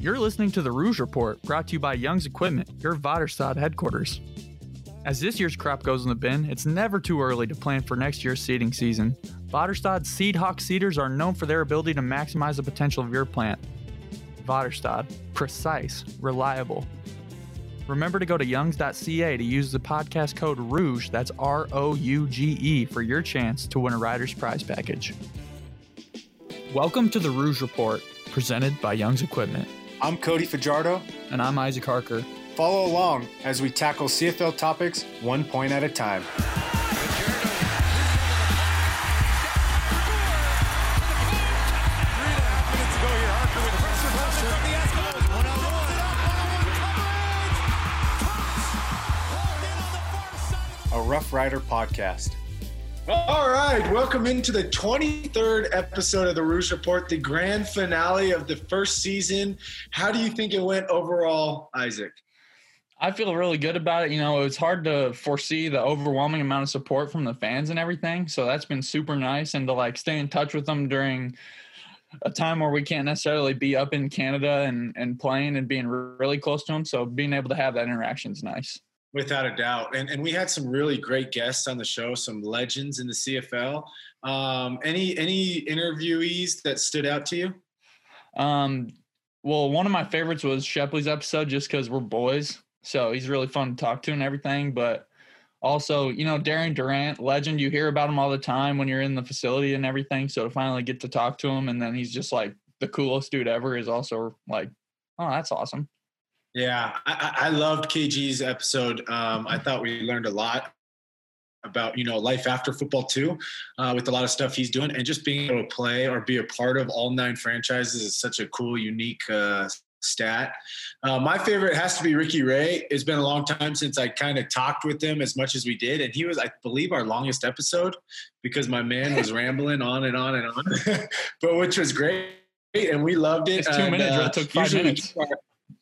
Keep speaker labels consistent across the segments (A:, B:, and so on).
A: You're listening to the Rouge Report, brought to you by Young's Equipment, your Väderstad headquarters. As this year's crop goes in the bin, it's never too early to plan for next year's seeding season. Väderstad Seed Hawk seeders are known for their ability to maximize the potential of your plant. Väderstad, precise, reliable. Remember to go to youngs.ca to use the podcast code ROUGE, that's R O U G E, for your chance to win a Rider's Prize package. Welcome to the Rouge Report, presented by Young's Equipment.
B: I'm Cody Fajardo.
A: And I'm Isaac Harker.
B: Follow along as we tackle CFL topics one point at a time. A Rough Rider podcast. All right, welcome into the 23rd episode of the Rouge Report, the grand finale of the first season. How do you think it went overall, Isaac?
A: I feel really good about it. You know, it's hard to foresee the overwhelming amount of support from the fans and everything. So that's been super nice. And to like stay in touch with them during a time where we can't necessarily be up in Canada and, and playing and being really close to them. So being able to have that interaction is nice.
B: Without a doubt. And, and we had some really great guests on the show, some legends in the CFL. Um, any any interviewees that stood out to you?
A: Um, well, one of my favorites was Shepley's episode just because we're boys. So he's really fun to talk to and everything. But also, you know, Darian Durant, legend, you hear about him all the time when you're in the facility and everything. So to finally get to talk to him and then he's just like the coolest dude ever is also like, oh, that's awesome.
B: Yeah, I, I loved KG's episode. Um, I thought we learned a lot about you know life after football too, uh, with a lot of stuff he's doing, and just being able to play or be a part of all nine franchises is such a cool, unique uh, stat. Uh, my favorite has to be Ricky Ray. It's been a long time since I kind of talked with him as much as we did, and he was, I believe, our longest episode because my man was rambling on and on and on, but which was great, and we loved it.
A: It's two
B: and,
A: minutes. Uh, it took five minutes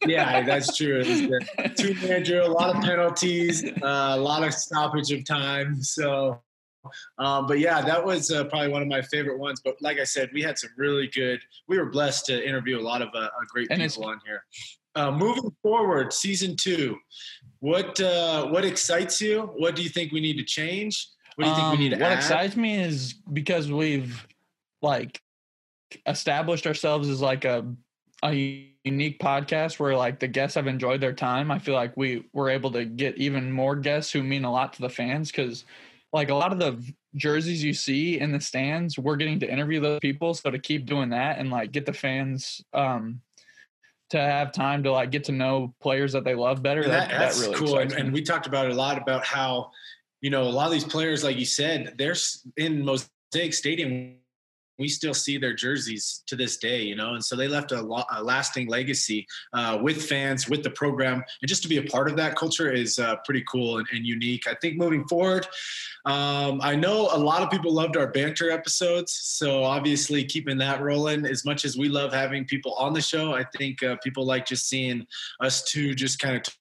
B: yeah, that's true. Two manager, a lot of penalties, uh, a lot of stoppage of time. So, um, but yeah, that was uh, probably one of my favorite ones. But like I said, we had some really good. We were blessed to interview a lot of uh, uh great and people on here. Uh, moving forward, season two, what uh, what excites you? What do you think we need to change? What do you think
A: um,
B: we need to
A: What
B: add?
A: excites me is because we've like established ourselves as like a a unique podcast where like the guests have enjoyed their time. I feel like we were able to get even more guests who mean a lot to the fans because like a lot of the jerseys you see in the stands, we're getting to interview those people. So to keep doing that and like get the fans um to have time to like get to know players that they love better. That, that,
B: that's
A: that really
B: cool. And,
A: and,
B: we talked about it a lot about how, you know, a lot of these players, like you said, they're in Mosaic Stadium we still see their jerseys to this day, you know, and so they left a, lo- a lasting legacy uh, with fans, with the program, and just to be a part of that culture is uh, pretty cool and, and, unique. I think moving forward, um, I know a lot of people loved our banter episodes, so obviously keeping that rolling. As much as we love having people on the show, I think uh, people like just seeing us two just kind of. T-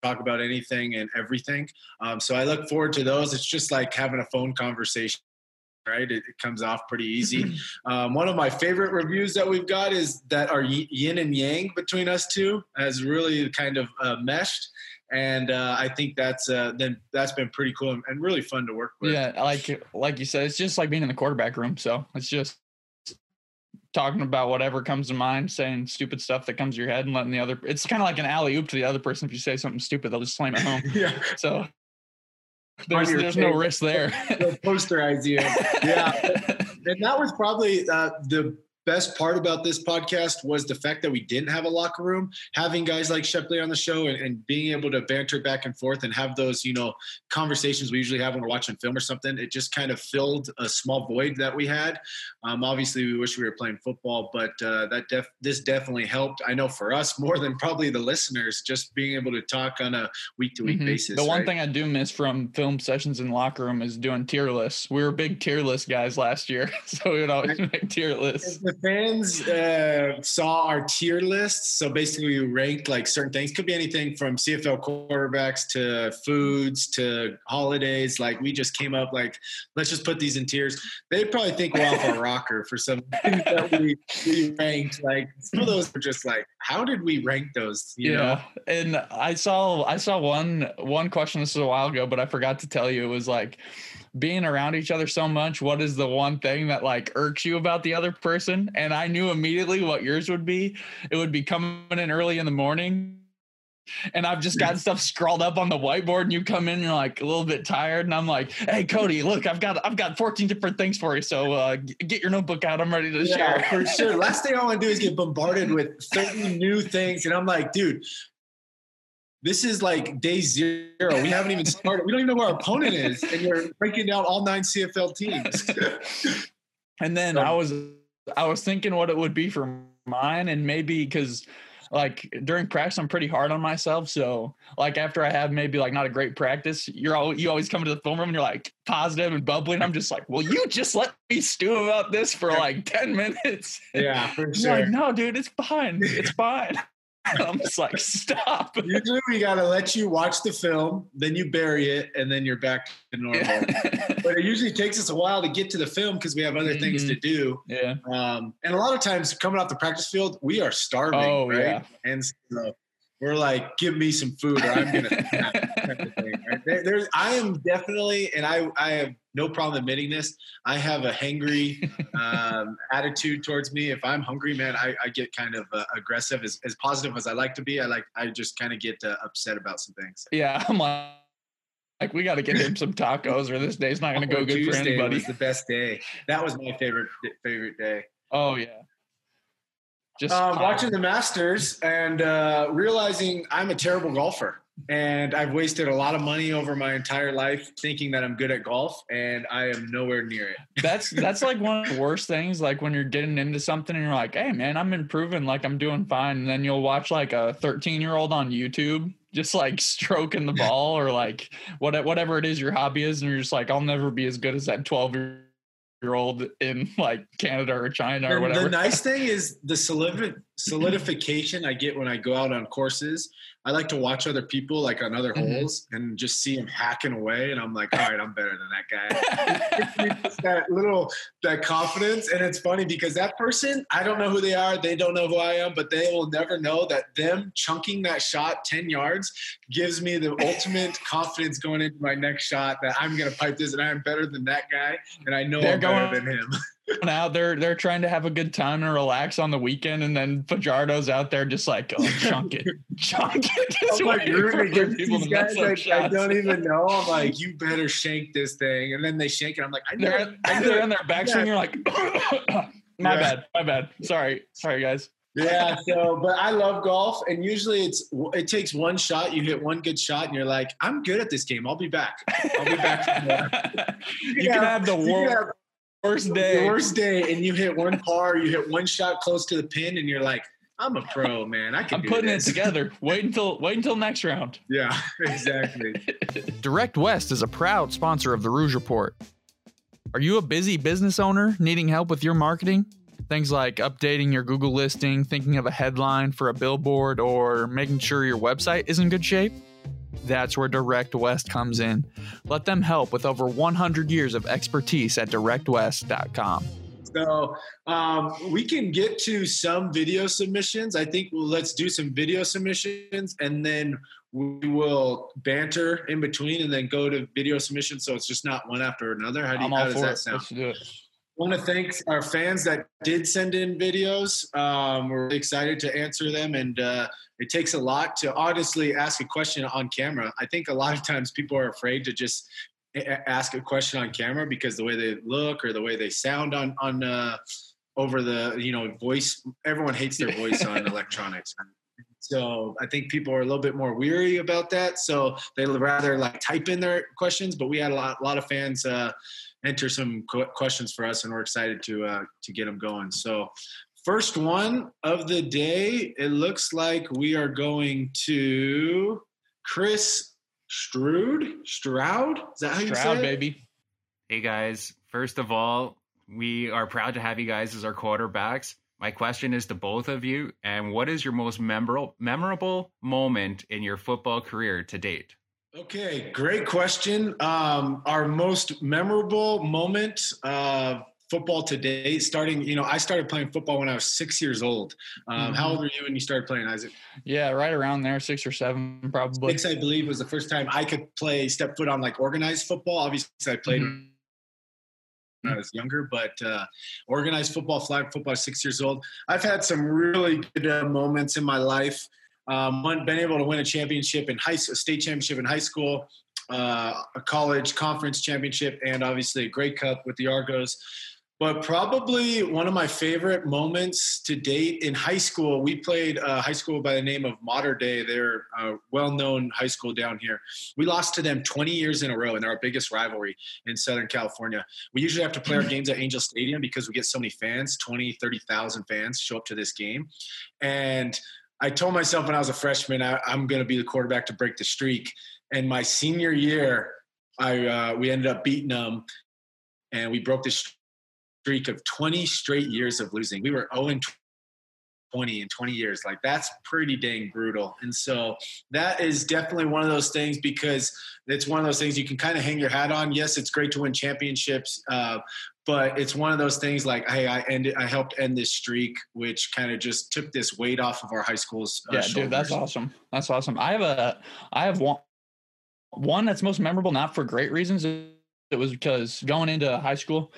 B: talk about anything and everything. Um, so I look forward to those. It's just like having a phone conversation right? It, it, comes off pretty easy. Um, one of my favorite reviews that we've got is that our yin and yang between us two has really kind of uh, meshed. And uh, I think that's uh, then that's been pretty cool and, and really fun to work with.
A: Yeah, like like you said, it's just like being in the quarterback room. So it's just talking about whatever comes to mind, saying stupid stuff that comes to your head, and letting the other. It's kind of like an alley oop to the other person. If you say something stupid, they'll just slam it home.
B: yeah.
A: So there's, there's no risk there.
B: the poster idea. Yeah. and that was probably uh, the best part about this podcast was the fact that we didn't have a locker room. Having guys like Shepley on the show and, and, being able to banter back and forth and have those, you know, conversations we usually have when we're watching film or something, it just kind of filled a small void that we had. Um, obviously, we wish we were playing football, but uh, that def- this definitely helped. I know for us more than probably the listeners, just being able to talk on a week to week basis.
A: The one
B: right?
A: thing I do miss from film sessions in the locker room is doing tier lists. We were big tier list guys last year, so we would always make tier lists.
B: The fans uh, saw our tier list, so basically we ranked like certain things. Could be anything from CFL quarterbacks to foods to holidays. Like we just came up like, let's just put these in tiers. They'd probably think we're off our rocker for some things that we, we ranked. Like some of those were just like, how did we rank those? You
A: yeah,
B: know?
A: and I saw I saw one one question this was a while ago, but I forgot to tell you. It was like being around each other so much, what is the one thing that like irks you about the other person? And I knew immediately what yours would be. It would be coming in early in the morning. And I've just got stuff scrawled up on the whiteboard, and you come in, and you're like a little bit tired, and I'm like, "Hey, Cody, look, I've got I've got 14 different things for you. So uh, get your notebook out. I'm ready to
B: yeah,
A: share."
B: for sure. Last thing I want to do is get bombarded with 30 new things, and I'm like, dude, this is like day zero. We haven't even started. We don't even know where our opponent is, and you're breaking down all nine CFL teams.
A: and then I was I was thinking what it would be for mine, and maybe because like during practice I'm pretty hard on myself. So like after I have maybe like not a great practice, you're all you always come to the film room and you're like positive and bubbling. I'm just like, well, you just let me stew about this for like 10 minutes.
B: Yeah, for sure.
A: like, no, dude, it's fine. It's fine. I'm just like, stop.
B: Usually we gotta let you watch the film, then you bury it, and then you're back to normal. but it usually takes us a while to get to the film because we have other things to do.
A: yeah.
B: Um, and a lot of times coming off the practice field, we are starving,
A: Oh,
B: right?
A: yeah.
B: And so we're like, give me some food or I'm gonna snap type of thing, right? There, there's I am definitely, and I I have no problem admitting this, I have a hangry um, attitude towards me. If I'm hungry, man, I, I get kind of uh, aggressive. As, as positive as I like to be, I like I just kind of get uh, upset about some things.
A: Yeah. I'm like, like we got to get him some tacos or this day's not going to go
B: Oh,
A: good for
B: Tuesday
A: anybody.
B: was the best day. That was my favorite favorite day.
A: Oh, yeah. Just
B: um, watching the Masters and uh, realizing I'm a terrible golfer. And I've wasted a lot of money over my entire life thinking that I'm good at golf, and I am nowhere near it.
A: that's that's like one of the worst things like when you're getting into something and you're like hey man i'm improving like i'm doing fine and then you'll watch like a 13 year old on youtube just like stroking the ball or like what, whatever it is your hobby is and you're just like i'll never be as good as that 12 year old in like canada or china or whatever
B: The nice thing is the solidi- solidification I get when I go out on courses. I like to watch other people like on other
A: Mhm.
B: holes and just see them hacking away, and I'm like, all right, I'm better than that guy. That little that confidence, and it's funny because that person, I don't know who they are, they don't know who I am, but they will never know that them chunking that shot ten yards gives me the ultimate confidence going into my next shot that I'm gonna pipe this and I'm better than that guy, and I know
A: They're
B: I'm better than him.
A: Out there they're trying to have a good time and relax on the weekend and then fajardo's out there just like oh chunk it chunk it just
B: I'm like
A: waiting
B: rooting
A: for
B: against
A: people
B: these guys
A: up
B: I, I don't even know. I'm like, you better shank this thing, and then they shank it. I'm like, I know,
A: they're,
B: I know
A: they're
B: it.
A: on their backswing. You're like, my
B: Yeah.
A: bad, my bad. Sorry, sorry, guys.
B: yeah. So, but I love golf, and usually it's it takes one shot. You hit one good shot, and you're like, I'm good at this game. I'll be back. I'll be back. For more.
A: you can have the
B: You can
A: wor-
B: have
A: worst
B: the
A: day.
B: worst day, and you hit one par. You hit one shot close to the pin, and you're like, I'm a pro, man. I can.
A: I'm
B: do
A: putting
B: this.
A: it together. Wait until wait until next round.
B: Yeah, exactly.
A: Direct West is a proud sponsor of the Rouge Report. Are you a busy business owner needing help with your marketing? Things like updating your Google listing, thinking of a headline for a billboard, or making sure your website is in good shape? That's where Direct West comes in. Let them help with over 100 years of expertise at directwest.com.
B: So um, we can get to some video submissions. I think well, let's do some video submissions and then we will banter in between and then go to video submissions. So it's just not one after another. How, do you,
A: I'm
B: how
A: all
B: does
A: for
B: that
A: it.
B: sound?
A: Let's do it.
B: Want to thank our fans that did send in videos. Um, we're really excited to answer them, and uh, it takes a lot to honestly ask a question on camera. I think a lot of times people are afraid to just ask a question on camera because the way they look or the way they sound on on uh, over the you know voice. Everyone hates their voice on electronics. So I think people are a little bit more weary about that. So they rather like type in their questions. But we had a lot, a lot of fans uh, enter some qu- questions for us, and we're excited to uh, to get them going. So first one of the day, it looks like we are going to Chris Stroud. Stroud, is that how you
A: Stroud,
B: say it?
A: baby.
C: Hey guys, first of all, We are proud to have you guys as our quarterbacks. My question is to both of you, and what is your most memorable memorable moment in your football career to date?
B: Okay, great question. Um, our most memorable moment of football today, starting, you know, I started playing football when I was six years old. Um, mm-hmm. How old were you when you started playing, Isaac?
A: Yeah, right around there, six or seven, probably.
B: Six, I believe, was the first time I could play step foot on like organized football. Obviously, I played. Mm-hmm when I was younger, but uh, organized football, flag football, six years old. I've had some really good uh, moments in my life. Um, one, been able to win a championship in high, a state championship in high school, uh, a college conference championship, and obviously a Grey Cup with the Argos. But probably one of my favorite moments to date in high school, we played a high school by the name of Mater Dei. They're a well known high school down here. We lost to them 20 years in a row in our biggest rivalry in Southern California. We usually have to play our games at Angel Stadium because we get so many fans 20, 30,000 fans show up to this game. And I told myself when I was a freshman, I, am going to be the quarterback to break the streak. And my senior year, I uh, we ended up beating them, and we broke the streak of 20 straight years of losing. We were 0 and 20 in 20 years. Like that's pretty dang brutal. And so that is definitely one of those things because it's one of those things you can kind of hang your hat on. Yes, it's great to win championships, uh, but it's one of those things like, hey, I ended, I helped end this streak, which kind of just took this weight off of our high school's.
A: Uh, yeah, shoulders. dude, that's awesome. That's awesome. I have a, I have one, one that's most memorable, not for great reasons. It was because going into high school,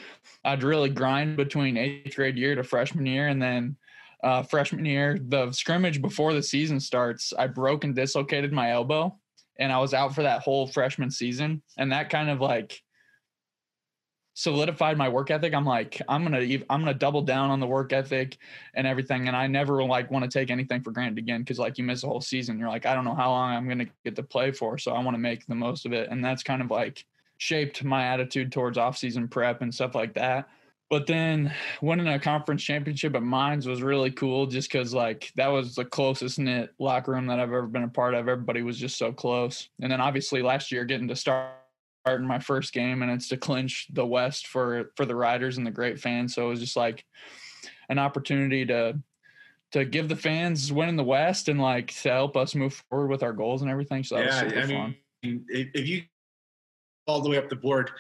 A: I'd really grind between eighth grade year to freshman year, and then uh, freshman year, the scrimmage before the season starts, I broke and dislocated my elbow, and I was out for that whole freshman season, and that kind of like solidified my work ethic. I'm like, I'm gonna, I'm gonna double down on the work ethic and everything, and I never like want to take anything for granted again because like you miss a whole season, you're like, I don't know how long I'm gonna get to play for, so I want to make the most of it, and that's kind of like shaped my attitude towards off-season prep and stuff like that. But then winning a conference championship at Mines was really cool just because like that was the closest knit locker room that I've ever been a part of. Everybody was just so close. And then obviously last year getting to start in my first game and it's to clinch the West for for the riders and the great fans. So it was just like an opportunity to to give the fans winning the West and like to help us move forward with our goals and everything. So that yeah, was super I fun.
B: If you all the way up the board.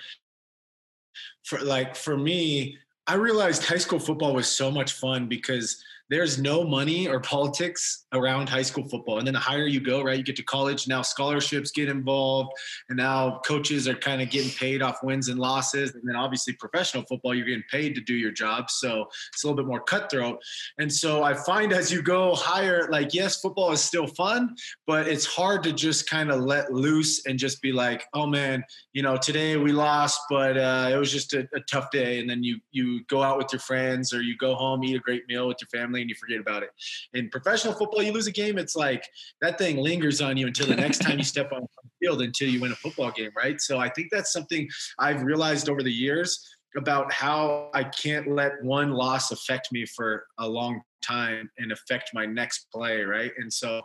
B: For like for me, I realized high school football was so much fun because there's no money or politics around high school football. And then the higher you go, right, you get to college, now scholarships get involved, and now coaches are kind of getting paid off wins and losses. And then obviously professional football, you're getting paid to do your job. So it's a little bit more cutthroat. And so I find as you go higher, like, yes, football is still fun, but it's hard to just kind of let loose and just be like, oh man, you know, today we lost, but uh, it was just a, a tough day. And then you you go out with your friends or you go home, eat a great meal with your family and you forget about it. In professional football, you lose a game, it's like that thing lingers on you until the next time you step on the field until you win a football game, right? So I think that's something I've realized over the years about how I can't let one loss affect me for a long time and affect my next play, right? And so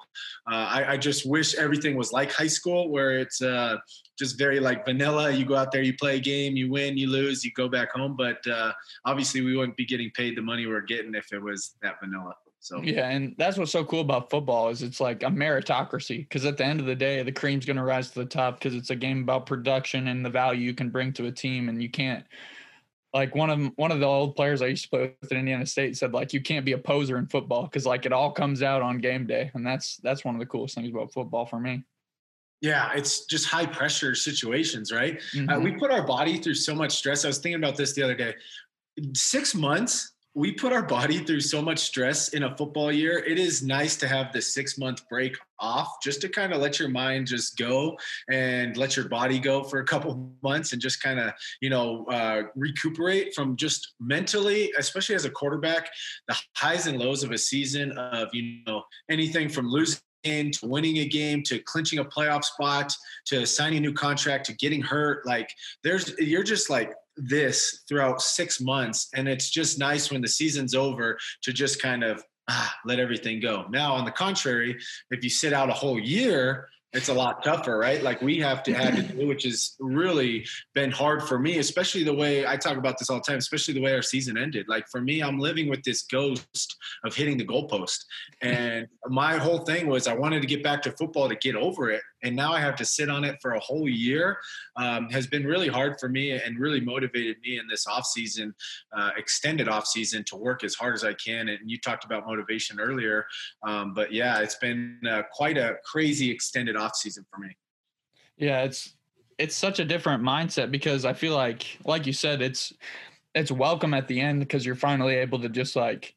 B: uh, I, I, just wish everything was like high school, where it's uh, just very like vanilla. You go out there, you play a game, you win, you lose, you go back home. But uh, obviously, we wouldn't be getting paid the money we're getting if it was that vanilla. So
A: yeah, and that's what's so cool about football is it's like a meritocracy because at the end of the day, the cream's going to rise to the top because it's a game about production and the value you can bring to a team, and you can't like one of one of the old players I used to play with at Indiana State said like you can't be a poser in football because like it all comes out on game day, and that's that's one of the coolest things about football for me.
B: Yeah, it's just high pressure situations, right? Mm-hmm. Uh, we put our body through so much stress. I was thinking about this the other day. Six months we put our body through so much stress in a football year. It is nice to have the six month break off just to kind of let your mind just go and let your body go for a couple months and just kind of, you know, uh, recuperate from just mentally, especially as a quarterback, the highs and lows of a season of, you know, anything from losing to winning a game to clinching a playoff spot to signing a new contract to getting hurt like there's you're just like this throughout six months. And it's just nice when the season's over to just kind of ah, let everything go. Now, on the contrary, if you sit out a whole year it's a lot tougher, right? Like we have to have to do, which has really been hard for me, especially the way I talk about this all the time, especially the way our season ended. Like for me, I'm living with this ghost of hitting the goalpost. And my whole thing was I wanted to get back to football to get over it. And now I have to sit on it for a whole year. Um, has been really hard for me and really motivated me in this off season, uh, extended off season to work as hard as I can. And you talked about motivation earlier. Um, but yeah, it's been uh, quite a crazy extended off season for me.
A: Yeah, it's it's such a different mindset because I feel like, like you said, it's it's welcome at the end because you're finally able to just like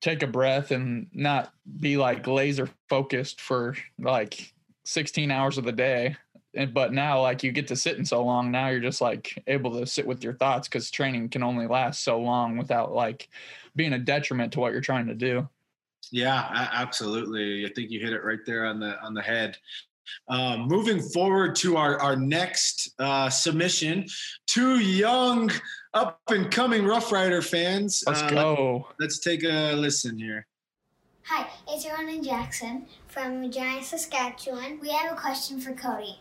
A: take a breath and not be like laser focused for like 16 hours of the day and but now like you get to sit in so long now you're just like able to sit with your thoughts because training can only last so long without like being a detriment to what you're trying to do
B: yeah absolutely i think you hit it right there on the on the head um, moving forward to our, our next uh, submission, two young up and coming Rough Rider fans.
A: Let's
B: uh,
A: go.
B: Let, us take a listen here.
D: Hi, it's Ronan Jackson from Regina, Saskatchewan. We have a question for Cody.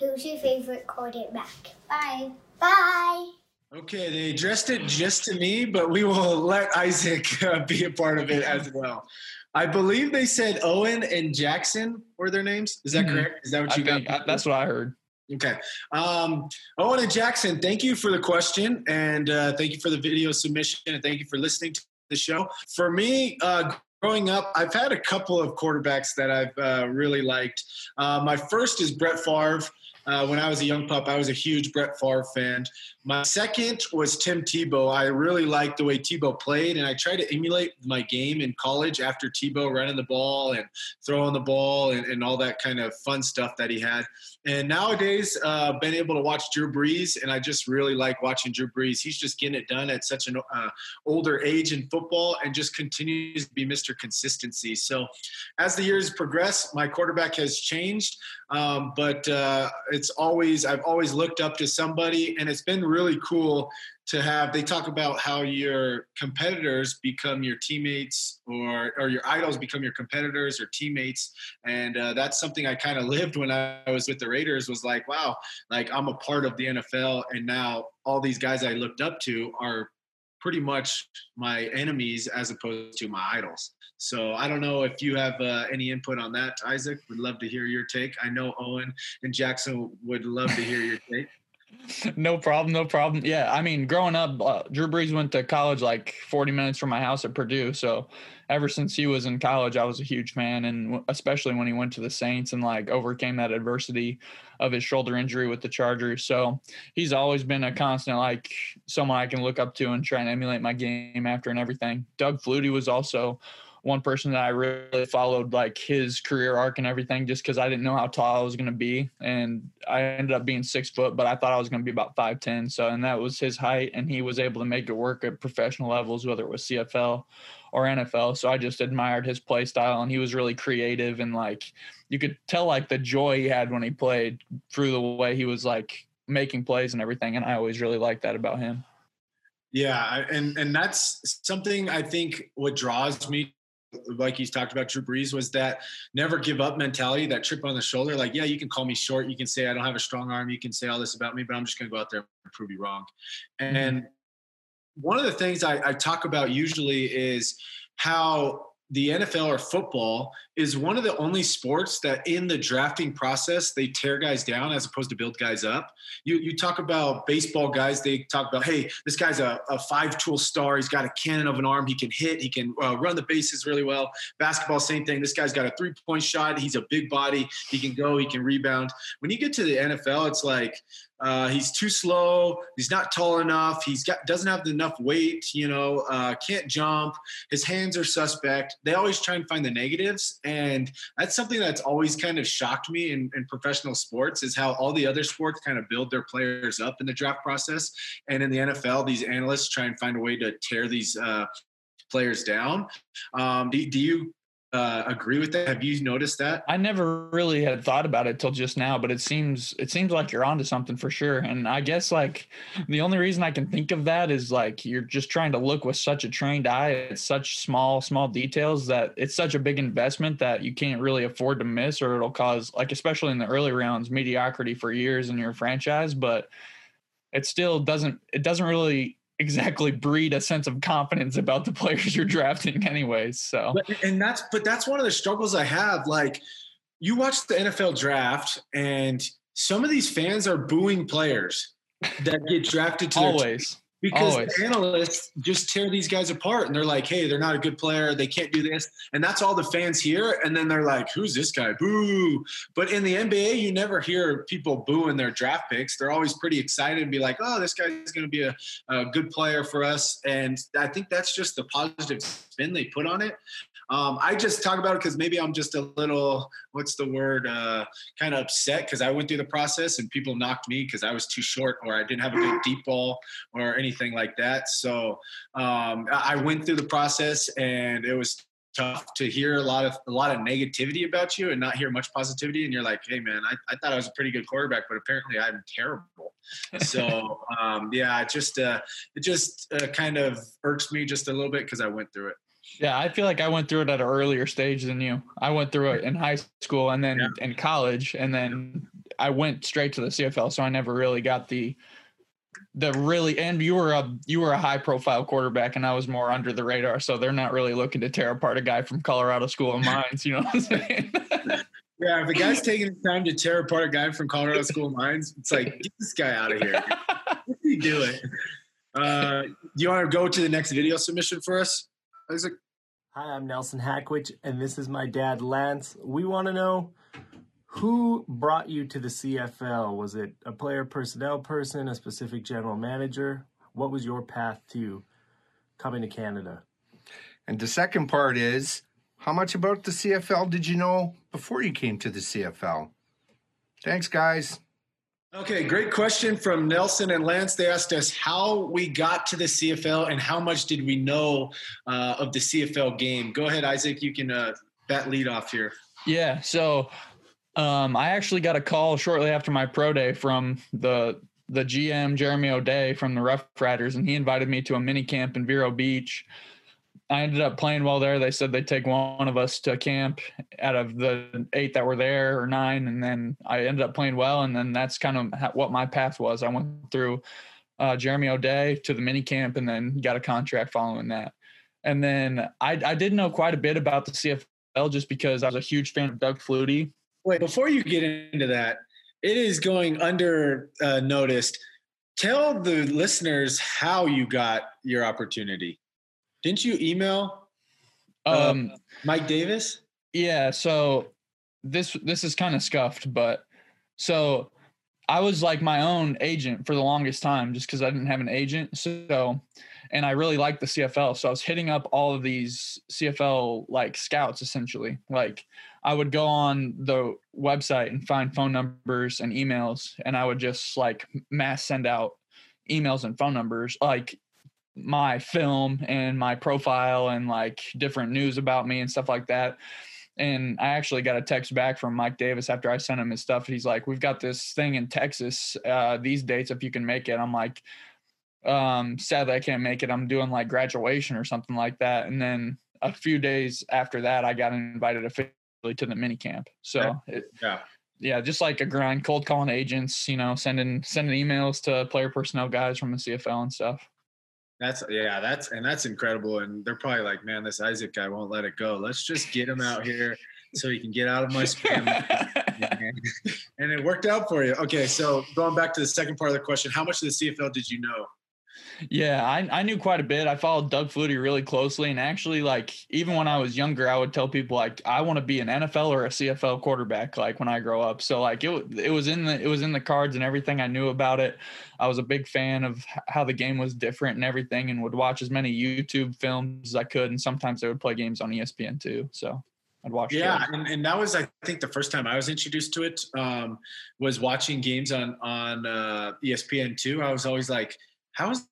D: Who's your favorite quarterback? Bye. Bye.
B: Okay, they addressed it just to me, but we will let Isaac uh, be a part of it as well. I believe they said Owen and Jackson were their names. Is that mm-hmm. correct? Is that what you I got?
A: Think, that's what I heard.
B: Okay. Um, Owen and Jackson, thank you for the question and uh, thank you for the video submission and thank you for listening to the show. For me, uh, growing up, I've had a couple of quarterbacks that I've uh, really liked. Uh, my first is Brett Favre. Uh, when I was a young pup, I was a huge Brett Favre fan. My second was Tim Tebow. I really liked the way Tebow played, and I tried to emulate my game in college after Tebow running the ball and throwing the ball and, and all that kind of fun stuff that he had. And nowadays, uh, been able to watch Drew Brees, and I just really like watching Drew Brees. He's just getting it done at such an uh, older age in football, and just continues to be Mr. Consistency. So, as the years progress, my quarterback has changed, um, but uh, it's always I've always looked up to somebody, and it's been really cool to have they talk about how your competitors become your teammates or or your idols become your competitors or teammates and uh, that's something i kind of lived when i was with the raiders was like wow like i'm a part of the nfl and now all these guys i looked up to are pretty much my enemies as opposed to my idols. So i don't know if you have uh, any input on that isaac. Would love to hear your take. I know owen and jackson would love to hear your take
A: no problem, no problem. Yeah, I mean, growing up, uh, Drew Brees went to college like 40 minutes from my house at Purdue. So ever since he was in college, I was a huge fan, and especially when he went to the Saints and like overcame that adversity of his shoulder injury with the Chargers. So he's always been a constant, like someone I can look up to and try and emulate my game after and everything. Doug Flutie was also one person that I really followed like his career arc and everything just because I didn't know how tall I was going to be. And I ended up being six foot, but I thought I was going to be about 5'10. So, and that was his height. And he was able to make it work at professional levels, whether it was CFL or NFL. So I just admired his play style and he was really creative and like you could tell like the joy he had when he played through the way he was like making plays and everything. And I always really liked that about him.
B: Yeah, and and that's something I think what draws me like he's talked about Drew Brees was that never give up mentality, that trip on the shoulder. Like, yeah, you can call me short. You can say I don't have a strong arm. You can say all this about me, but I'm just going to go out there and prove you wrong. Mm-hmm. And one of the things I, I talk about usually is how the NFL or football is one of the only sports that in the drafting process they tear guys down as opposed to build guys up. You you talk about baseball guys, they talk about, hey, this guy's a, a five tool star. He's got a cannon of an arm. He can hit. He can uh, run the bases really well. Basketball, same thing. This guy's got a three point shot. He's a big body. He can go. He can rebound. When you get to the NFL, it's like uh, he's too slow. He's not tall enough. He's got doesn't have enough weight. You know, uh, can't jump. His hands are suspect. They always try and find the negatives, and that's something that's always kind of shocked me in, in professional sports is how all the other sports kind of build their players up in the draft process, and in the NFL, these analysts try and find a way to tear these uh, players down. Um, do, do you uh, agree with that? Have you noticed that?
A: I never really had thought about it till just now, but it seems it seems like you're onto something for sure. And I guess like the only reason I can think of that is like you're just trying to look with such a trained eye at such small small details that it's such a big investment that you can't really afford to miss, or it'll cause like especially in the early rounds mediocrity for years in your franchise. But it still doesn't it doesn't really exactly breed a sense of confidence about the players you're drafting anyways so.
B: But, and that's but that's one of the struggles i have like you watch the nfl draft and some of these fans are booing players that get drafted to
A: always
B: because the analysts just tear these guys apart and they're like, hey, they're not a good player. They can't do this. And that's all the fans hear. And then they're like, who's this guy? Boo. But in the NBA, you never hear people booing their draft picks. They're always pretty excited and be like, oh, this guy's going to be a, a good player for us. And I think that's just the positive spin they put on it. Um, I just talk about it because maybe I'm just a little, what's the word, uh, kind of upset because I went through the process and people knocked me because I was too short or I didn't have a good deep ball or anything like that. So um, I went through the process and it was tough to hear a lot of a lot of negativity about you and not hear much positivity. And you're like hey man i, I thought i was a pretty good quarterback but apparently i'm terrible. So um, yeah it just uh, it just uh, kind of irks me just a little bit because i went through it
A: yeah, I feel like I went through it at an earlier stage than you. I went through it in high school and then yeah. in college, and then I went straight to the CFL. So I never really got the the really. And you were a you were a high profile quarterback, and I was more under the radar. So they're not really looking to tear apart a guy from Colorado School of Mines. You know what I'm saying?
B: Yeah, if a guy's taking the time to tear apart a guy from Colorado School of Mines, it's like get this guy out of here. What's he doing? Uh, do you want to go to the next video submission for us? Isaac?
E: Hi, I'm Nelson Hackwich, and this is my dad, Lance. We want to know who brought you to the CFL? Was it a player personnel person, a specific general manager? What was your path to coming to Canada?
F: And the second part is how much about the CFL did you know before you came to the CFL? Thanks, guys.
B: Okay, great question from Nelson and Lance. They asked us how we got to the CFL and how much did we know uh, of the CFL game. Go ahead, Isaac. You can uh, bat lead off here.
A: Yeah. So um, I actually got a call shortly after my pro day from the the GM Jeremy O'Day from the Rough Riders, and he invited me to a mini camp in Vero Beach I ended up playing well there. They said they'd take one of us to camp out of the eight that were there or nine. And then I ended up playing well. And then that's kind of what my path was. I went through uh, Jeremy O'Day to the mini camp and then got a contract following that. And then I, I did know quite a bit about the CFL just because I was a huge fan of Doug Flutie.
B: Wait, before you get into that, it is going under uh, noticed. Tell the listeners how you got your opportunity. Didn't you email uh, um, Mike Davis?
A: Yeah. So this this is kind of scuffed, but so I was like my own agent for the longest time, just because I didn't have an agent. So, and I really liked the CFL, so I was hitting up all of these CFL like scouts essentially. Like I would go on the website and find phone numbers and emails, and I would just like mass send out emails and phone numbers like my film and my profile and like different news about me and stuff like that. And I actually got a text back from Mike Davis after I sent him his stuff. He's like, "We've got this thing in Texas. Uh, these dates, if you can make it." I'm like, um, "Sadly, I can't make it. I'm doing like graduation or something like that." And then a few days after that, I got invited officially to the mini camp. So it, yeah, yeah, just like a grind, cold calling agents, you know, sending sending emails to player personnel guys from the CFL and stuff.
B: That's yeah, that's and that's incredible. And they're probably like, man, this Isaac guy won't let it go. Let's just get him out here so he can get out of my spam. and it worked out for you. Okay, so going back to the second part of the question, how much of the CFL did you know?
A: Yeah, I, I knew quite a bit. I followed Doug Flutie really closely, and actually, like even when I was younger, I would tell people like I want to be an NFL or a CFL quarterback, like when I grow up. So like it it was in the it was in the cards and everything. I knew about it. I was a big fan of how the game was different and everything, and would watch as many YouTube films as I could. And sometimes they would play games on ESPN too. So I'd watch.
B: Yeah, and, and, that was I think the first time I was introduced to it um, was watching games on on uh, ESPN two. I was always like, how is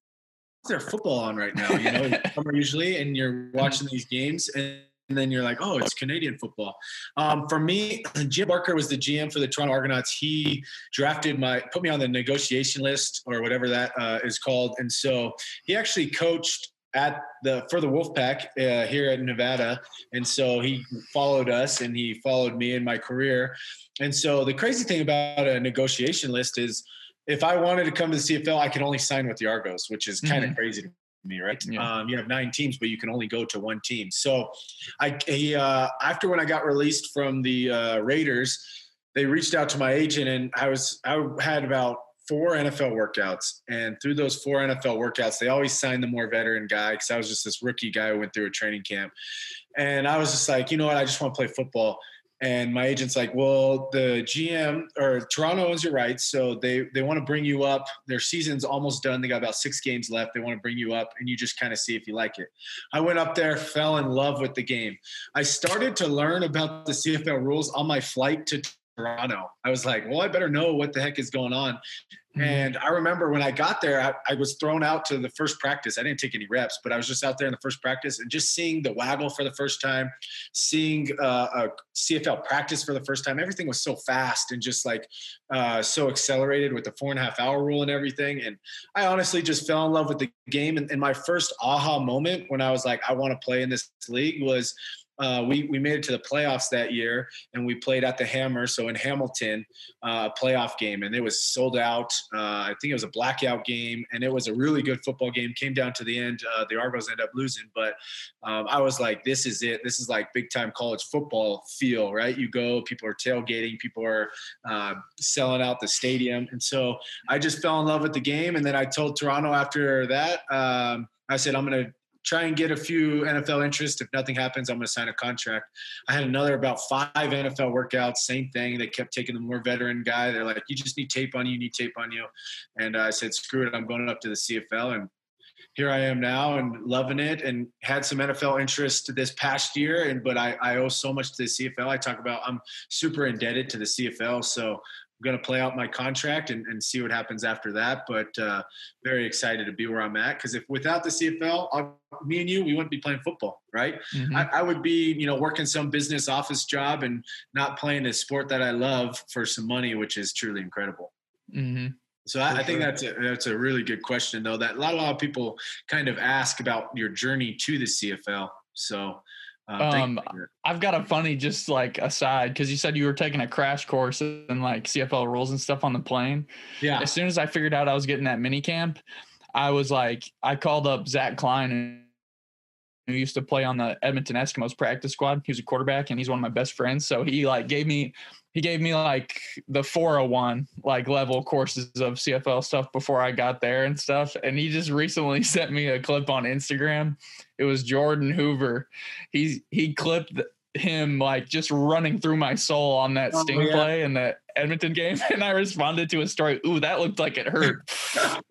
B: there football on right now? You know, summer usually, and you're watching these games, and then you're like, oh, it's Canadian football. Um, for me, Jim Barker was the GM for the Toronto Argonauts. He drafted my, put me on the negotiation list or whatever that uh, is called, and so he actually coached at the for the Wolfpack uh, here at Nevada, and so he followed us and he followed me in my career. And so the crazy thing about a negotiation list is, if I wanted to come to the CFL, I can only sign with the Argos, which is kind of mm-hmm. crazy to me, right? Yeah. Um, you have nine teams, but you can only go to one team. So, I he, uh, after when I got released from the uh, Raiders, they reached out to my agent, and I was I had about four NFL workouts. And through those four NFL workouts, they always signed the more veteran guy because I was just this rookie guy who went through a training camp. And I was just like, you know what? I just want to play football. And my agent's like, well, the GM or Toronto owns your rights, so they they want to bring you up. Their season's almost done. They got about six games left. They want to bring you up, and you just kind of see if you like it. I went up there, fell in love with the game. I started to learn about the CFL rules on my flight to Toronto. I was like, well, I better know what the heck is going on. Mm-hmm. And I remember when I got there, I, I, was thrown out to the first practice. I didn't take any reps, but I was just out there in the first practice and just seeing the waggle for the first time, seeing uh, a CFL practice for the first time. Everything was so fast and just like uh, so accelerated with the four and a half hour rule and everything. And I honestly just fell in love with the game. And, and my first aha moment when I was like, I want to play in this league was – uh, we we made it to the playoffs that year, and we played at the Hammer, so in Hamilton, uh, playoff game, and it was sold out. Uh, I think it was a blackout game, and it was a really good football game. Came down to the end, uh, the Argos ended up losing, but um, I was like, this is it. This is like big time college football feel, right? You go, people are tailgating, people are uh, selling out the stadium, and so I just fell in love with the game. And then I told Toronto after that. Um, I said, I'm going to try and get a few NFL interest. If nothing happens, I'm going to sign a contract. I had another about five NFL workouts, same thing. They kept taking the more veteran guy. They're like, you just need tape on you, you need tape on you. And I said, screw it, I'm going up to the CFL. And here I am now and loving it and had some NFL interest this past year. And but I, I owe so much to the CFL. I talk about I'm super indebted to the CFL. So going to play out my contract and, and see what happens after that. But uh, very excited to be where I'm at because if without the CFL, I'll, me and you, we wouldn't be playing football, right? Mm-hmm. I, I, would be, you know, working some business office job and not playing a sport that I love for some money, which is truly incredible.
A: Mm-hmm.
B: So I, I, think that's a, that's a really good question, though. That a lot, a lot of people kind of ask about your journey to the CFL. So
A: uh, um, I've got a funny just like aside because you said you were taking a crash course in like CFL rules and stuff on the plane.
B: Yeah.
A: As soon as I figured out I was getting that mini camp, I was like, I called up Zach Klein who used to play on the Edmonton Eskimos practice squad. He was a quarterback and he's one of my best friends. So he like gave me he gave me like the 401 like level courses of CFL stuff before I got there and stuff. And he just recently sent me a clip on Instagram. It was Jordan Hoover. He's he clipped him like just running through my soul on that oh, sting yeah. play and that Edmonton game, and I responded to a story. Ooh, that looked like it hurt.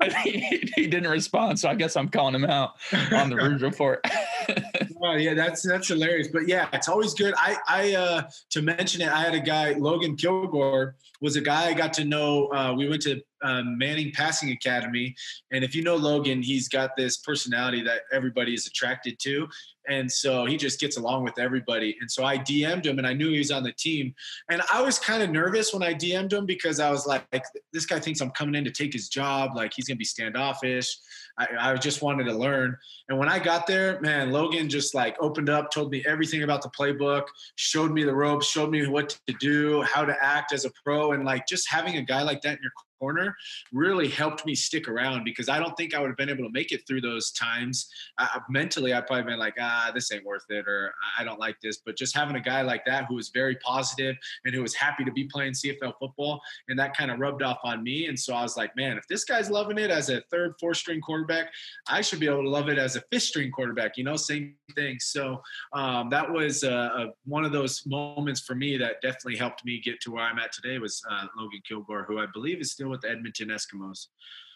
A: he, he, didn't respond, so I guess I'm calling him out on the Rouge Report.
B: oh yeah, that's that's hilarious. But yeah, it's always good. I I uh, to mention it, I had a guy, Logan Kilgore, was a guy I got to know. Uh, we went to um, Manning Passing Academy, and if you know Logan, he's got this personality that everybody is attracted to, and so he just gets along with everybody. And so I DM'd him, and I knew he was on the team, and I was kind of nervous when I DM'd him because I was like, this guy thinks I'm coming in to take his job, like he's gonna be standoffish. I, I just wanted to learn. And when I got there, man, Logan just like opened up, told me everything about the playbook, showed me the ropes, showed me what to do, how to act as a pro, and like just having a guy like that in your corner really helped me stick around because I don't think I would have been able to make it through those times. I, mentally, I'd probably been like, ah, this ain't worth it, or I don't like this. But just having a guy like that who was very positive and who was happy to be playing CFL football, and that kind of rubbed off on me. And so I was like, man, if this guy's loving it as a third, fourth string quarterback, I should be able to love it as a fifth string quarterback. You know, same thing. So um, that was uh, a, one of those moments for me that definitely helped me get to where I'm at today. Was uh, Logan Kilgore, who I believe is still with the Edmonton Eskimos.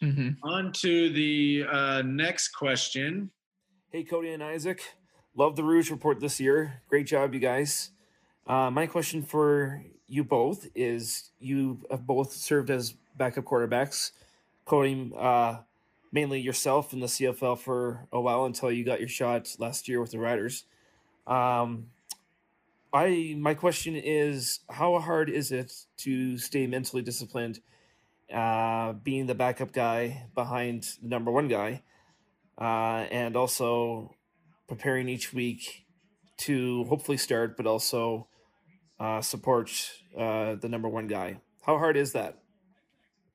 B: Mm-hmm. On to the uh, next question.
G: Hey, Cody and Isaac. Love the Rouge report this year. Great job, you guys. Uh, my question for you both is you have both served as backup quarterbacks, Cody, uh, mainly yourself in the CFL for a while until you got your shot last year with the Riders. Um, I my question is, how hard is it to stay mentally disciplined, uh, being the backup guy behind the number one guy, uh, and also preparing each week to hopefully start, but also uh, support uh, the number one guy. How hard is that?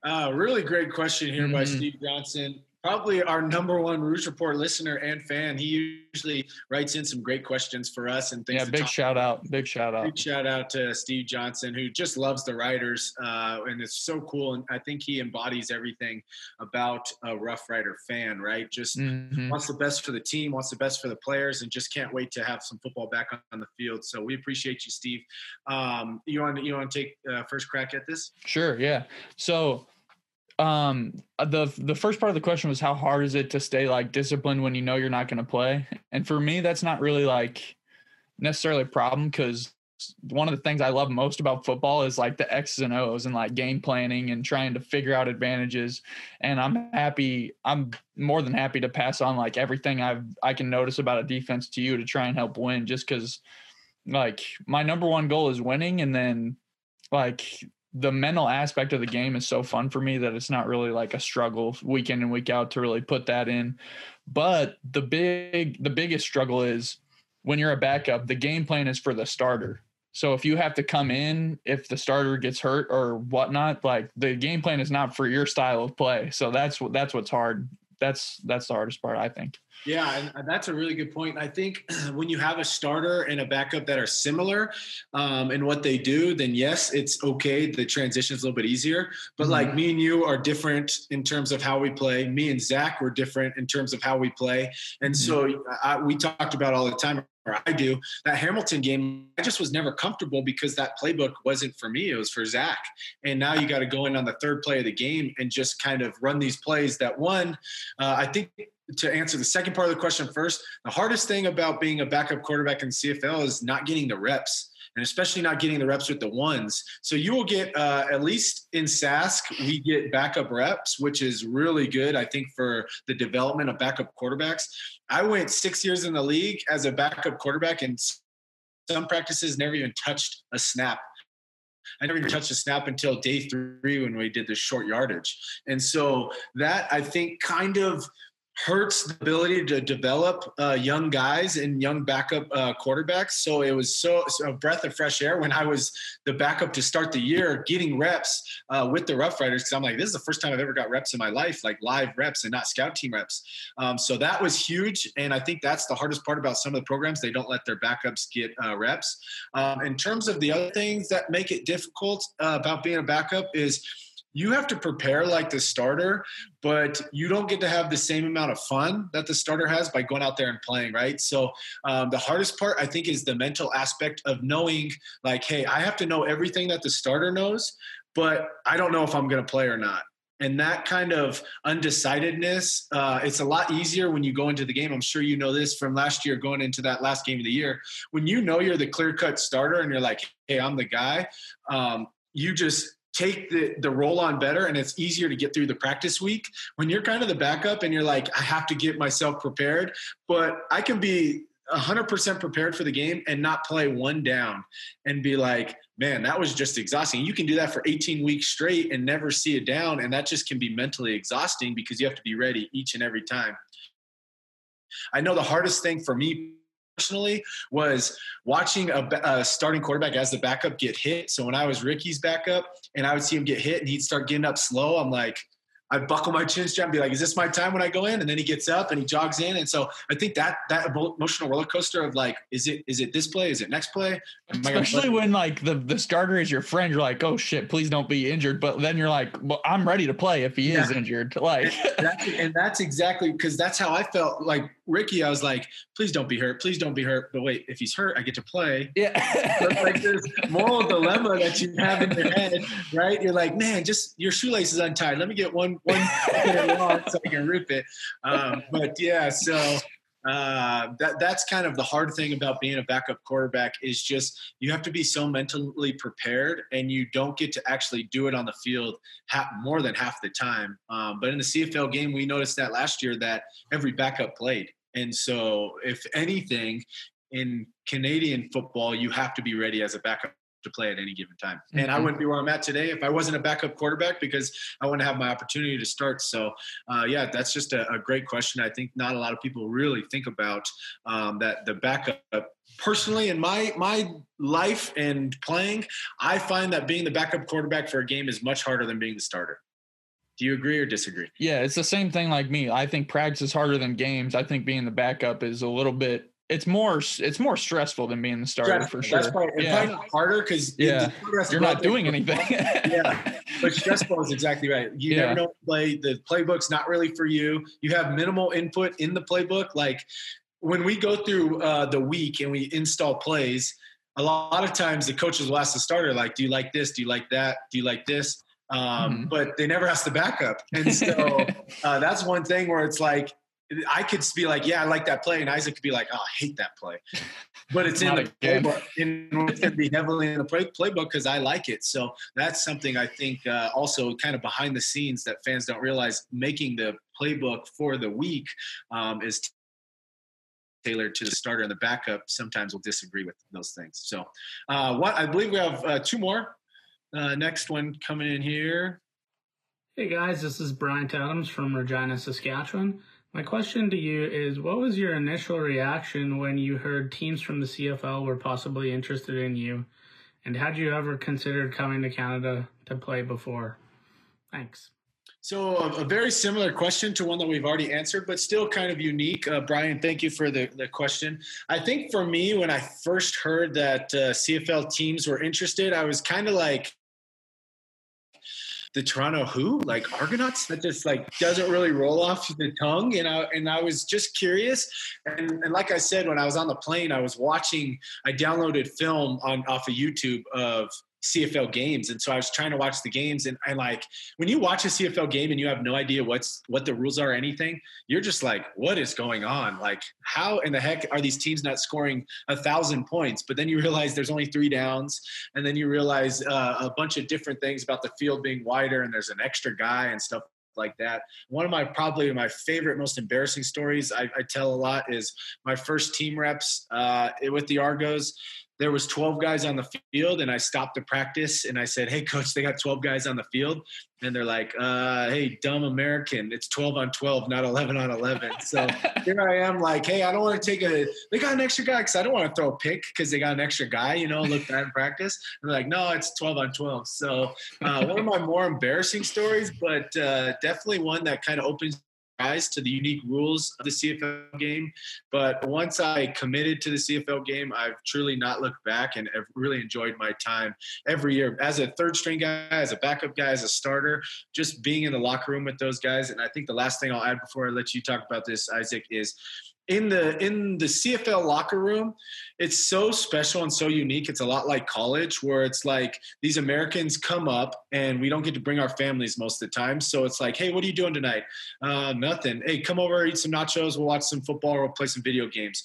B: Uh, really great question here by
A: Mhm.
B: Steve Johnson. Probably our number one Rouge Report listener and fan. He usually writes in some great questions for us and things.
A: Yeah, big shout out. Big shout out.
B: Big shout out to Steve Johnson, who just loves the Riders, uh, and it's so cool. And I think he embodies everything about a Rough Rider fan, right? Just
A: Mhm.
B: wants the best for the team, wants the best for the players, and just can't wait to have some football back on, on the field. So we appreciate you, Steve. Um, you want you want to take uh, first crack at this?
A: Sure, yeah. So um the the first part of the question was how hard is it to stay like disciplined when you know you're not going to play? And for me that's not really like necessarily a problem cuz one of the things I love most about football is like the X's and O's and like game planning and trying to figure out advantages. And I'm happy, I'm more than happy to pass on like everything I've I can notice about a defense to you to try and help win just because like my number one goal is winning and then like the mental aspect of the game is so fun for me that it's not really like a struggle week in and week out to really put that in. But the big the biggest struggle is when you're a backup, the game plan is for the starter. So if you have to come in if the starter gets hurt or whatnot, like the game plan is not for your style of play. So that's what that's what's hard. That's that's the hardest part, I think.
B: Yeah, and that's a really good point. I think when you have a starter and a backup that are similar um, in what they do, then yes, it's okay. The transition is a little bit easier. But
A: Mhm.
B: like me and you are different in terms of how we play. Me and Zach were different in terms of how we play. And so I, we talked about all the time, or I do, that Hamilton game, I just was never comfortable because that playbook wasn't for me. It was for Zach. And now you got to go in on the third play of the game and just kind of run these plays that one, uh, I think to answer the second part of the question first, the hardest thing about being a backup quarterback in CFL is not getting the reps. And especially not getting the reps with the ones. So you will get, uh, at least in Sask, we get backup reps, which is really good, I think, for the development of backup quarterbacks. I went six years in the league as a backup quarterback, and some practices never even touched a snap. I never even touched a snap until day three when we did the short yardage. And so that I think kind of hurts the ability to develop uh, young guys and young backup uh, quarterbacks. So it was so, so a breath of fresh air when I was the backup to start the year, getting reps uh, with the Rough Riders. Because I'm like, this is the first time I've ever got reps in my life, like live reps and not scout team reps. Um, so that was huge, and I think that's the hardest part about some of the programs. They don't let their backups get uh, reps. Um, in terms of the other things that make it difficult uh, about being a backup is you have to prepare like the starter, but you don't get to have the same amount of fun that the starter has by going out there and playing, right? So um, the hardest part, I think, is the mental aspect of knowing, like, hey, I have to know everything that the starter knows, but I don't know if I'm going to play or not. And that kind of undecidedness, uh, it's a lot easier when you go into the game. I'm sure you know this from last year, going into that last game of the year. When you know you're the clear cut starter and you're like, hey, I'm the guy, um, you just take the, the role on better and it's easier to get through the practice week. When you're kind of the backup and you're like i have to get myself prepared but i can be 100% prepared for the game and not play one down and be like man that was just exhausting. You can do that for 18 weeks straight and never see it down and that just can be mentally exhausting because you have to be ready each and every time. I know the hardest thing for me personally was watching a, a, starting quarterback as the backup get hit. So when I was Ricky's backup and I would see him get hit and he'd start getting up slow, I'm like, I'd buckle my chin strap and be like, is this my time when I go in? And then he gets up and he jogs in. And so I think that that emotional roller coaster of like, is it is it this play? Is it next play?
A: Especially when like the, the starter is your friend, you're like, oh shit, please don't be injured. But then you're like, well, I'm ready to play if he is injured. Like
B: and that's, and that's exactly because that's how I felt like Ricky. I was like, please don't be hurt. Please don't be hurt. But wait, if he's hurt, I get to play.
A: yeah.
B: It's like this moral dilemma that you have in your head, right? You're like, man, just your shoelace is untied. Let me get one one minute long so I can rip it. Um, but yeah, so uh, that that's kind of the hard thing about being a backup quarterback is just you have to be so mentally prepared, and you don't get to actually do it on the field half, more than half the time. Um, but in the CFL game, we noticed that last year that every backup played. And so, if anything, in Canadian football, you have to be ready as a backup to play at any given time. And mm-hmm. I wouldn't be where I'm at today if I wasn't a backup quarterback because I wouldn't have my opportunity to start. So, uh, yeah, that's just a, a, great question. I think not a lot of people really think about um, that the backup. Personally, in my my life and playing, I find that being the backup quarterback for a game is much harder than being the starter. Do you agree or disagree?
A: Yeah, it's the same thing like me. I think practice is harder than games. I think being the backup is a little bit it's more it's more stressful than being the starter for sure.
B: That's probably, yeah. probably harder because
A: yeah, you're not doing anything.
B: yeah, but stressful is exactly right. You yeah. never know play. The playbook's not really for you. You have minimal input in the playbook. Like when we go through uh, the week and we install plays, a lot of times the coaches will ask the starter, like, "Do you like this? Do you like that? Do you like this?" Um, mm-hmm. But they never ask the backup, and so uh, that's one thing where it's like I could be like, yeah, I like that play, and Isaac could be like, oh, I hate that play. But it's, in the playbook, in, it's going to be heavily in the play, playbook because I like it. So that's something I think uh, also kind of behind the scenes that fans don't realize. Making the playbook for the week um, is tailored to the starter and the backup. Sometimes will disagree with those things. So, uh, what I believe we have uh, two more. Uh, next one coming in here.
H: Hey guys, this is Bryant Adams from Regina, Saskatchewan. My question to you is what was your initial reaction when you heard teams from the CFL were possibly interested in you? And had you ever considered coming to Canada to play before? Thanks.
B: So, a, very similar question to one that we've already answered, but still kind of unique. Uh, Brian, thank you for the, the question. I think for me, when I first heard that uh, CFL teams were interested, I was kind of like, the Toronto who? Like Argonauts that just like doesn't really roll off the tongue and I and I was just curious. And, and like I said when I was on the plane I was watching I downloaded film on off of YouTube of CFL games. And so I was trying to watch the games and I like when you watch a CFL game and you have no idea what's what the rules are or anything, you're just like, what is going on? Like, how in the heck are these teams not scoring a thousand points? But then you realize there's only three downs, and then you realize uh, a bunch of different things about the field being wider and there's an extra guy and stuff like that. One of my probably my favorite, most embarrassing stories I, I tell a lot is my first team reps uh, with the Argos there was 12 guys on the field and i stopped the practice and i said hey coach they got 12 guys on the field. And they're like uh, hey dumb american it's 12 on 12 not 11 on 11 so here i am like hey i don't want to take a they got an extra guy because i don't want to throw a pick because they got an extra guy you know look bad in practice. And they're like no it's 12 on 12 so uh, one of my more embarrassing stories but uh, definitely one that kind of opens to the unique rules of the CFL game. But once I committed to the CFL game, I've truly not looked back and have really enjoyed my time every year as a third string guy, as a backup guy, as a starter, just being in the locker room with those guys. And I think the last thing I'll add before I let you talk about this, Isaac, is in the in the CFL locker room, it's so special and so unique. It's a lot like college, where it's like these Americans come up and we don't get to bring our families most of the time. So it's like, hey, what are you doing tonight? Uh, nothing. Hey, come over, eat some nachos. We'll watch some football. We'll play some video games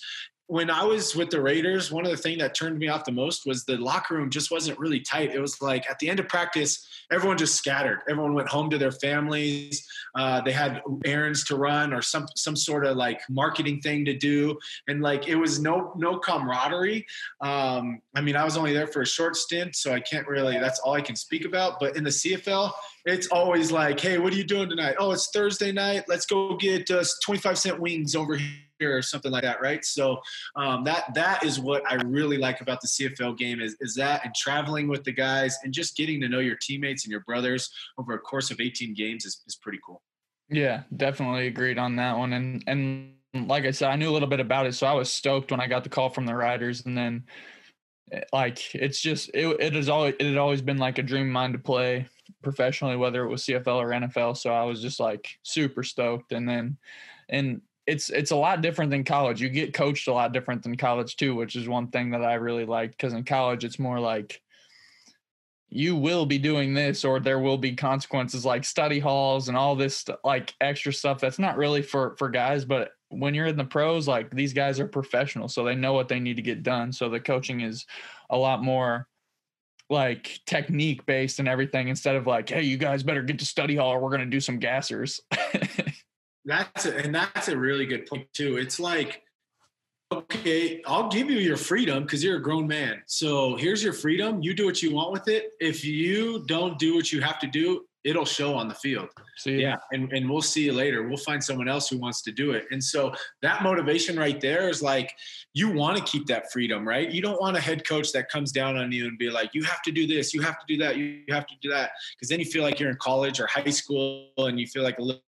B: when I was with the Raiders, one of the things that turned me off the most was the locker room just wasn't really tight. It was like at the end of practice, everyone just scattered. Everyone went home to their families. Uh, they had errands to run or some some sort of like marketing thing to do, and like it was no no camaraderie. Um, I mean, I was only there for a short stint, so I can't really. That's all I can speak about. But in the CFL, it's always like, hey, what are you doing tonight? Oh, it's Thursday night. Let's go get uh, 25 cent wings over here or something like that, right? So um, that that is what I really like about the CFL game is, is that and traveling with the guys and just getting to know your teammates and your brothers over a course of 18 games is, is pretty cool.
A: Yeah, definitely agreed on that one. And and like I said, I knew a little bit about it, so I was stoked when I got the call from the Riders, and then eh, like it's just it it has always it had always been like a dream of mine to play professionally, whether it was CFL or NFL. So I was just like super stoked, and then and it's it's a lot different than college. You get coached a lot different than college too, which is one thing that I really liked because in college it's more like you will be doing this or there will be consequences like study halls and all this like extra stuff that's not really for for guys but when you're in the pros like these guys are professionals so they know what they need to get done so the coaching is a lot more like technique based and everything instead of like hey you guys better get to study hall or we're going to do some gassers
B: That's a, and that's a really good point too. It's like okay, I'll give you your freedom because you're a grown man. So here's your freedom. You do what you want with it. If you don't do what you have to do, it'll show on the field.
A: See,
B: Yeah, and, and we'll see you later. We'll find someone else who wants to do it. And so that motivation right there is like you want to keep that freedom, right? You don't want a head coach that comes down on you and be like, you have to do this, you have to do that, you have to do that. Because then you feel like you're in college or high school and you feel like a little,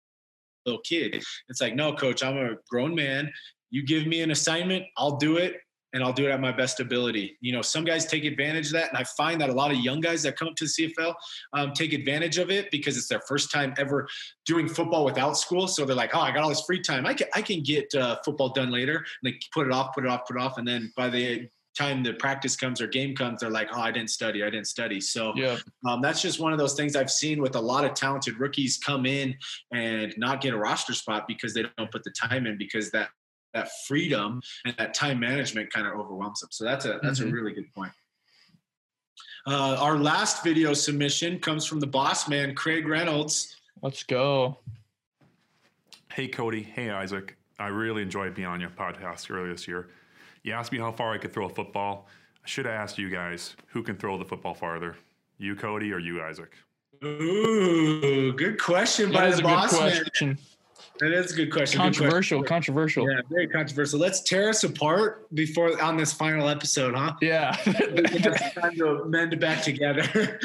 B: little kid. It's like, no, coach, I'm a grown man. You give me an assignment, I'll do it and I'll do it at my best ability. You know, some guys take advantage of that, and I find that a lot of young guys that come up to the CFL um, take advantage of it because it's their first time ever doing football without school. So they're like, "Oh, I got all this free time. I can I can get uh, football done later." And they put it off, put it off, put it off, and then by the time the practice comes or game comes, they're like, "Oh, I didn't study. I didn't study." So
A: yeah,
B: um, that's just one of those things I've seen with a lot of talented rookies come in and not get a roster spot because they don't put the time in because that that freedom and that time management kind of overwhelms them. So that's a that's
A: Mhm.
B: a really good point. Uh, our last video submission comes from the boss man, Craig Reynolds.
A: let's go.
I: Hey, Cody. Hey, Isaac. I really enjoyed being on your podcast earlier this year. You asked me how far I could throw a football. I should have asked you guys who can throw the football farther, you, Cody, or you, Isaac.
B: Ooh, good question
A: That
B: by
A: is
B: the
A: a good
B: boss man.
A: question.
B: That is a good question. Good
A: Controversial,
B: question.
A: controversial.
B: Yeah, very controversial. Let's tear us apart before on this final episode, huh?
A: Yeah.
B: it's time to mend it back together.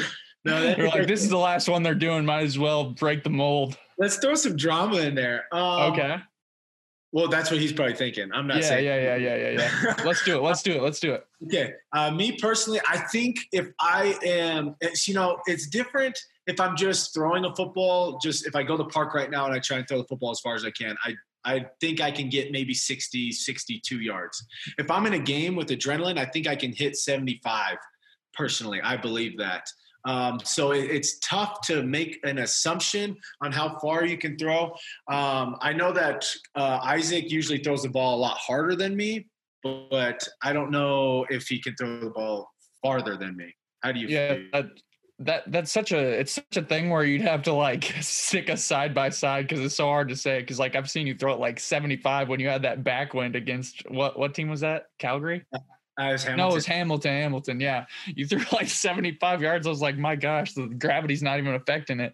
B: no, that,
A: They're like, this is the last one they're doing. Might as well break the mold.
B: let's throw some drama in there. Um,
A: Okay.
B: Well, that's what he's probably thinking. I'm not
A: Yeah,
B: saying.
A: yeah, yeah, yeah, yeah, yeah. Yeah. Let's do it. Let's do it. Let's do it.
B: Okay. Uh, me personally, I think if I am, it's, you know, it's different if I'm just throwing a football. Just if I go to the park right now and I try and throw the football as far as I can, I I think I can get maybe 60, 62 yards. If I'm in a game with adrenaline, I think I can hit 75. Personally, I believe that. Um, so it, it's tough to make an assumption on how far you can throw. Um, I know that uh, Isaac usually throws the ball a lot harder than me, but I don't know if he can throw the ball farther than me. How do you
A: Yeah,
B: feel?
A: that, that that's such a it's such a thing where you'd have to like stick a side by side because it's so hard to say. Because like I've seen you throw it like seventy five when you had that backwind against what what team was that? Calgary?
B: I was
A: No, it was Hamilton. Hamilton. Yeah, you threw like seventy five yards. I was like, my gosh, the gravity's not even affecting it.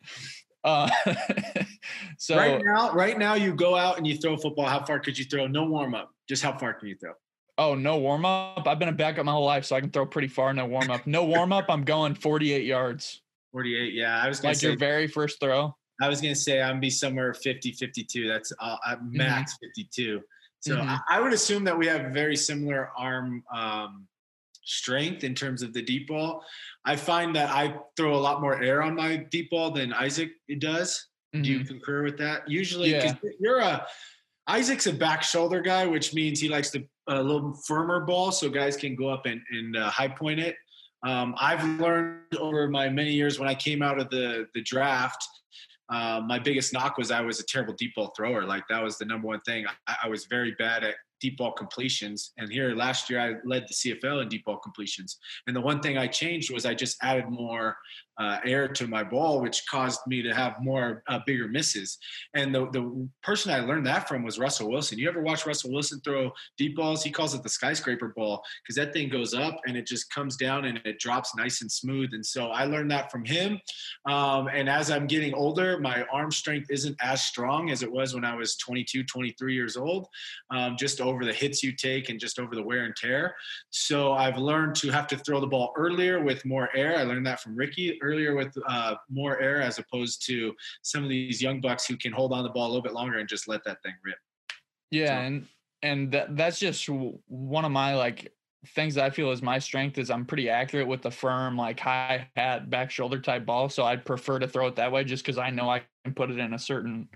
A: Uh, so
B: right now, right now, you go out and you throw football. How far could you throw? No warm up. Just how far can you throw?
A: Oh, no warm up. I've been a backup my whole life, so I can throw pretty far. No warm up. No warm up. I'm going 48 yards.
B: 48. Yeah, I was gonna
A: Like
B: say.
A: your very first throw.
B: I was gonna say I'm gonna be somewhere 50, 52. That's uh, uh, max 52. So
A: Mhm.
B: I, I would assume that we have very similar arm um, strength in terms of the deep ball. I find that I throw a lot more air on my deep ball than Isaac does. Do you
A: Mhm.
B: concur with that? Usually,
A: Yeah.
B: you're a Isaac's a back shoulder guy, which means he likes the a little firmer ball, so guys can go up and, and uh, high point it. Um, I've learned over my many years when I came out of the the draft, uh, my biggest knock was I was a terrible deep ball thrower. Like that was the number one thing. I, I was very bad at deep ball completions. And here last year, I led the CFL in deep ball completions. And the one thing I changed was I just added more uh, air to my ball, which caused me to have more uh, bigger misses. And the the person I learned that from was Russell Wilson. You ever watch Russell Wilson throw deep balls? He calls it the skyscraper ball because that thing goes up and it just comes down and it drops nice and smooth. And so I learned that from him. Um, and as I'm getting older, my arm strength isn't as strong as it was when I was 22, 23 years old, um, just over the hits you take and just over the wear and tear. So I've learned to have to throw the ball earlier with more air. I learned that from Ricky earlier with uh, more air as opposed to some of these young bucks who can hold on the ball a little bit longer and just let that thing rip.
A: Yeah,
B: So-
A: and and that that's just one of my like things that I feel is my strength is I'm pretty accurate with the firm like high hat back shoulder type ball. So I'd prefer to throw it that way just because I know I can put it in a certain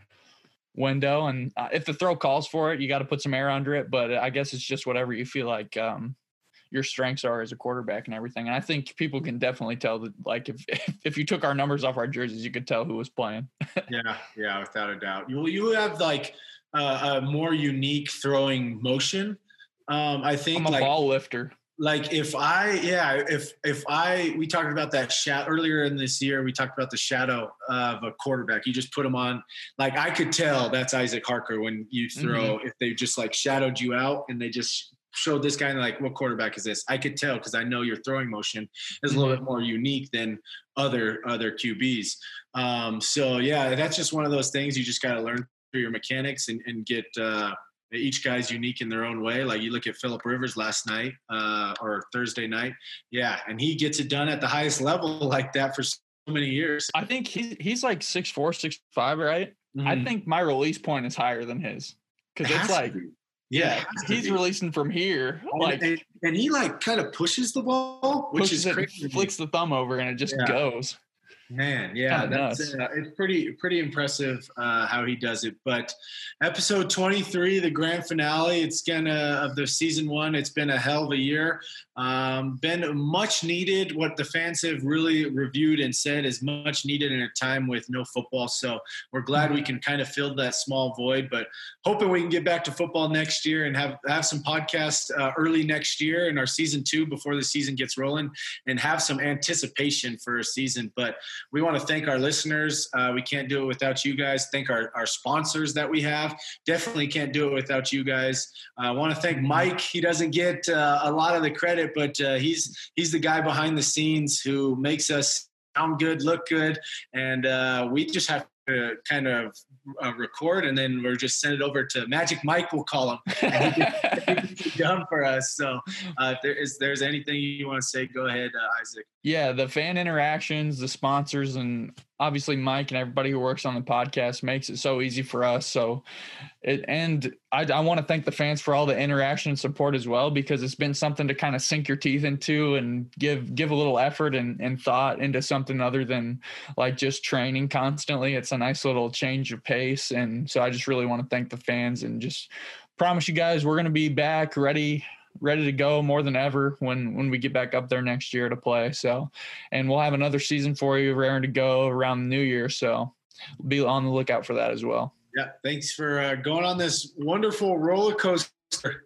A: window. And uh, if the throw calls for it, you got to put some air under it. But I guess it's just whatever you feel like um, your strengths are as a quarterback and everything. And I think people can definitely tell that like if if you took our numbers off our jerseys, you could tell who was playing.
B: yeah, yeah, without a doubt. You you have like uh, a more unique throwing motion. Um, I think
A: I'm a
B: like
A: ball lifter.
B: Like if I yeah if if I we talked about that shadow earlier in this year we talked about the shadow of a quarterback you just put him on like I could tell that's Isaac Harker when you throw if they just like shadowed you out and they just showed this guy and like, what quarterback is this? I could tell because I know your throwing motion is a little bit more unique than other other QBs. Um, so yeah, that's just one of those things you just got to learn through your mechanics and, and get uh, each guy's unique in their own way. Like you look at Philip Rivers last night uh, or Thursday night, yeah, and he gets it done at the highest level like that for so many years.
A: I think he's he's like six four, six five, right?
B: Mm-hmm.
A: I think my release point is higher than his because it's like,
B: yeah,
A: yeah he's
B: be.
A: releasing from here, like,
B: and, and, he like kind of pushes the ball, which is
A: it,
B: crazy.
A: flicks the thumb over, and it just
B: Yeah.
A: goes.
B: Man, yeah,
A: Kinda
B: that's uh, it's pretty pretty impressive uh, how he does it. But episode twenty three, the grand finale, it's gonna of the season one. It's been a hell of a year. Um, been much needed. What the fans have really reviewed and said is much needed in a time with no football. So we're glad we can kind of fill that small void. But hoping we can get back to football next year and have have some podcasts uh, early next year in our season two before the season gets rolling and have some anticipation for a season. But we want to thank our listeners. Uh, we can't do it without you guys. Thank our, our sponsors that we have. Definitely can't do it without you guys. Uh, I want to thank Mike. He doesn't get uh, a lot of the credit, but uh, he's he's the guy behind the scenes who makes us sound good, look good, and uh, we just have to kind of uh, record, and then we're just send it over to Magic Mike. We'll call him. He done for us. So, uh, if there is there's anything you want to say, go ahead, uh, Isaac.
A: Yeah, the fan interactions, the sponsors, and obviously Mike and everybody who works on the podcast makes it so easy for us. So, it and I, I want to thank the fans for all the interaction and support as well because it's been something to kind of sink your teeth into and give give a little effort and, and thought into something other than like just training constantly. It's a nice little change of pace, and so I just really want to thank the fans and just promise you guys we're going to be back ready ready to go more than ever when when we get back up there next year to play so and we'll have another season for you raring to go around the new year so be on the lookout for that as well
B: Yeah, thanks for uh, going on this wonderful roller coaster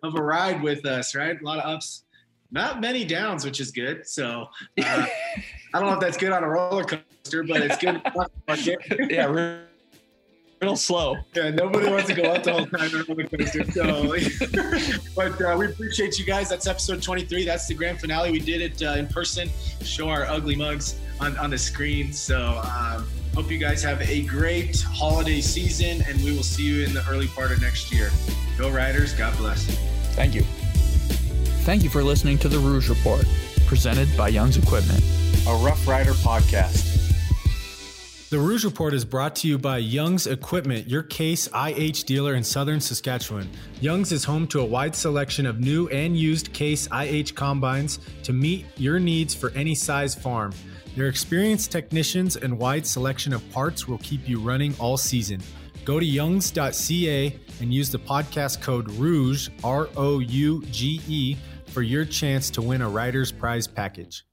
B: of a ride with us. Right, a lot of ups, not many downs, which is good. So uh, I don't know if that's good on a roller coaster, but it's good.
A: yeah real, real slow
B: Yeah, nobody wants to go up the whole time on a roller coaster. So, but uh, we appreciate you guys. That's episode 23. That's the grand finale. We did it uh, in person. Show our ugly mugs on, on the screen. So, um, hope you guys have a great holiday season, and we will see you in the early part of next year. Go Riders. God bless.
A: thank you thank you for listening to the rouge report presented by young's equipment
J: a Rough Rider podcast.
K: The Rouge Report is brought to you by Young's Equipment, your case IH dealer in southern Saskatchewan. Young's is home to a wide selection of new and used case IH combines to meet your needs for any size farm. Their experienced technicians and wide selection of parts will keep you running all season. Go to youngs.ca and use the podcast code ROUGE, R O U G E, for your chance to win a Rider's Prize package.